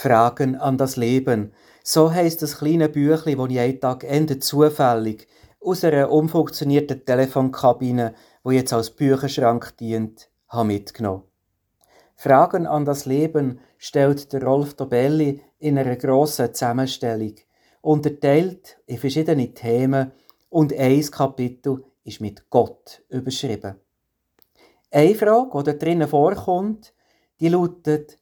Fragen an das Leben. So heißt das kleine Büchlein, das ich einen Tag Ende zufällig aus einer umfunktionierten Telefonkabine, wo jetzt als Bücherschrank dient, habe mitgenommen. Fragen an das Leben stellt der Rolf Dobelli in einer grossen Zusammenstellung, unterteilt in verschiedene Themen und ein Kapitel ist mit Gott überschrieben. Eine Frage, die da drinnen vorkommt, die lautet,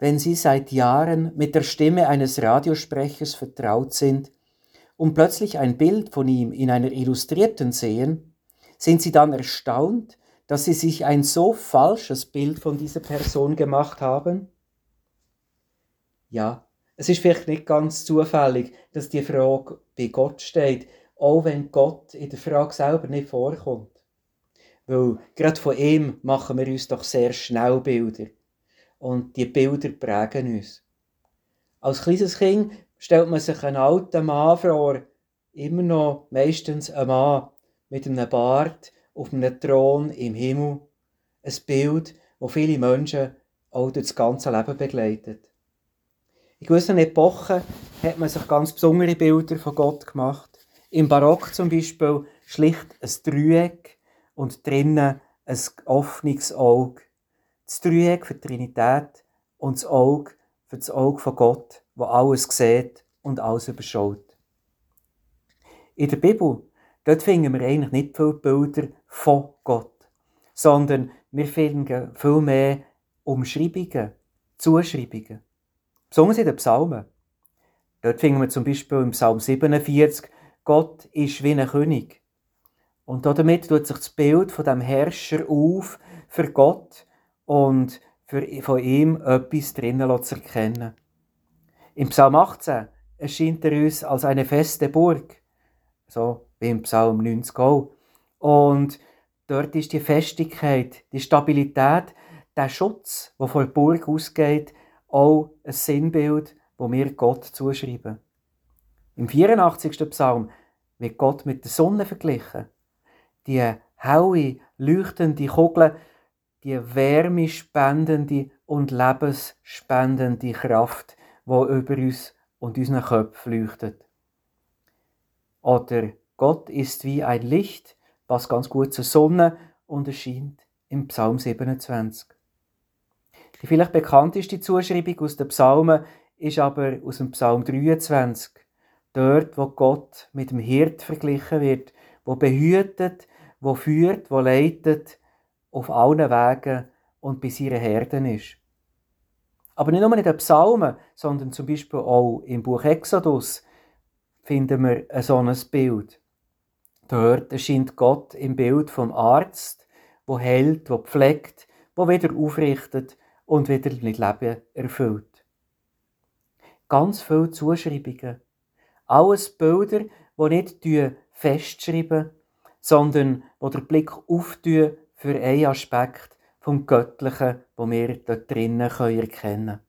wenn Sie seit Jahren mit der Stimme eines Radiosprechers vertraut sind und plötzlich ein Bild von ihm in einer Illustrierten sehen, sind Sie dann erstaunt, dass Sie sich ein so falsches Bild von dieser Person gemacht haben? Ja, es ist vielleicht nicht ganz zufällig, dass die Frage bei Gott steht, auch wenn Gott in der Frage selber nicht vorkommt. Weil gerade von ihm machen wir uns doch sehr schnell Bilder. Und die Bilder prägen uns. Als kleines Kind stellt man sich einen alten Mann vor, immer noch meistens ein Mann mit einem Bart auf einem Thron im Himmel. Ein Bild, das viele Menschen auch durch das ganze Leben begleitet. In gewissen Epochen hat man sich ganz besondere Bilder von Gott gemacht. Im Barock zum Beispiel schlicht ein Dreieck und drinnen ein offenes Auge. Das Dreieck für die Trinität und das Auge für das Auge von Gott, wo alles sieht und alles überschaut. In der Bibel, dort finden wir eigentlich nicht viele Bilder von Gott, sondern wir finden viel mehr Umschreibungen, Zuschreibungen. Besonders in den Psalmen. Dort finden wir zum Beispiel im Psalm 47, Gott ist wie ein König. Und damit tut sich das Bild von dem Herrscher auf für Gott und für, von ihm etwas drinnen zu erkennen. Im Psalm 18 erscheint er uns als eine feste Burg, so wie im Psalm 90 auch. Und dort ist die Festigkeit, die Stabilität, der Schutz, der von der Burg ausgeht, auch ein Sinnbild, wo wir Gott zuschreiben. Im 84. Psalm wird Gott mit der Sonne verglichen. Die helle, leuchtende Kugel, die wärmespendende und lebensspendende Kraft, wo über uns und unseren Köpfen leuchtet. Oder Gott ist wie ein Licht, was ganz gut zur Sonne und erscheint im Psalm 27. Die vielleicht bekannteste Zuschreibung aus den Psalmen ist aber aus dem Psalm 23 dort, wo Gott mit dem Hirt verglichen wird, wo behütet, wo führt, wo leitet, auf allen Wegen und bei seinen Herden ist. Aber nicht nur in den Psalmen, sondern zum Beispiel auch im Buch Exodus finden wir ein solches Bild. Dort erscheint Gott im Bild vom Arzt, wo hält, wo pflegt, wo wieder aufrichtet und wieder mit Leben erfüllt. Ganz viele Zuschreibungen alles Bilder, die nicht festschreiben, sondern wo der Blick auftun für einen Aspekt vom Göttlichen, wo wir dort drinnen erkennen können.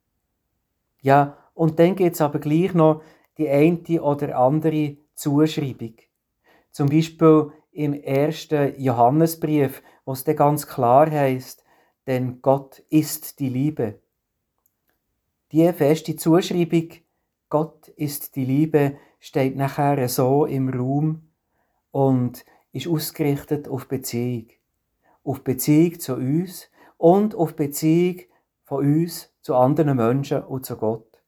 Ja, und dann gibt es aber gleich noch die eine oder andere Zuschreibung. Zum Beispiel im ersten Johannesbrief, wo es dann ganz klar heißt, denn Gott ist die Liebe. Die feste Zuschreibung, Gott ist die Liebe, steht nachher so im Raum und ist ausgerichtet auf Beziehung. Auf Beziehung zu uns und auf Beziehung von uns zu anderen Menschen und zu Gott.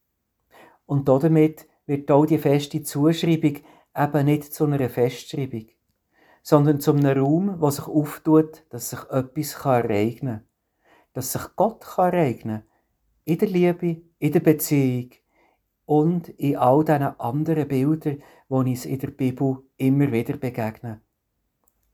Und damit wird auch die feste Zuschreibung eben nicht zu einer Festschreibung, sondern zu einem Raum, wo sich auftut, dass sich etwas ereignen kann. Dass sich Gott ereignen kann. In der Liebe, in der Beziehung, und in all diesen anderen Bildern, die uns in der Bibel immer wieder begegnen.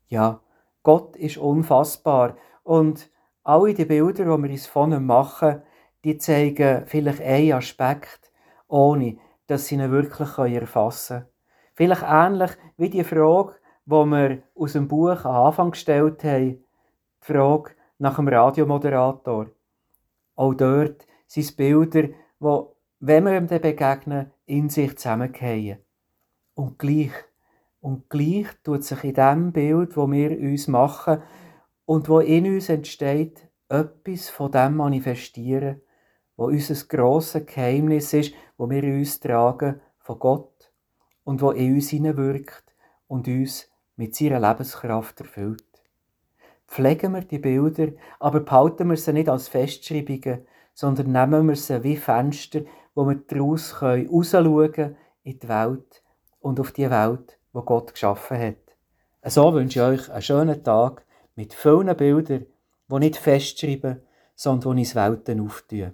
Ja, Gott ist unfassbar und alle die Bilder, die wir uns von ihm machen, die zeigen vielleicht einen Aspekt, ohne dass sie ihn wirklich erfassen können. Vielleicht ähnlich wie die Frage, die wir aus dem Buch am Anfang gestellt haben, die Frage nach dem Radiomoderator. Auch dort sind es Bilder, die wenn wir ihm begegnen, in sich zusammengehen. Und gleich, und gleich tut sich in dem Bild, wo wir uns machen und wo in uns entsteht, etwas von dem manifestieren, wo unser grosses Geheimnis ist, wo wir uns tragen von Gott und wo in uns hineinwirkt und uns mit seiner Lebenskraft erfüllt. Pflegen wir die Bilder, aber behalten wir sie nicht als Festschreibungen, sondern nehmen wir sie wie Fenster, wo wir daraus rausschauen können in die Welt und auf die Welt, wo Gott geschaffen hat. So wünsche ich euch einen schönen Tag mit vielen Bildern, die nicht festschreiben, sondern die uns Welten auftun.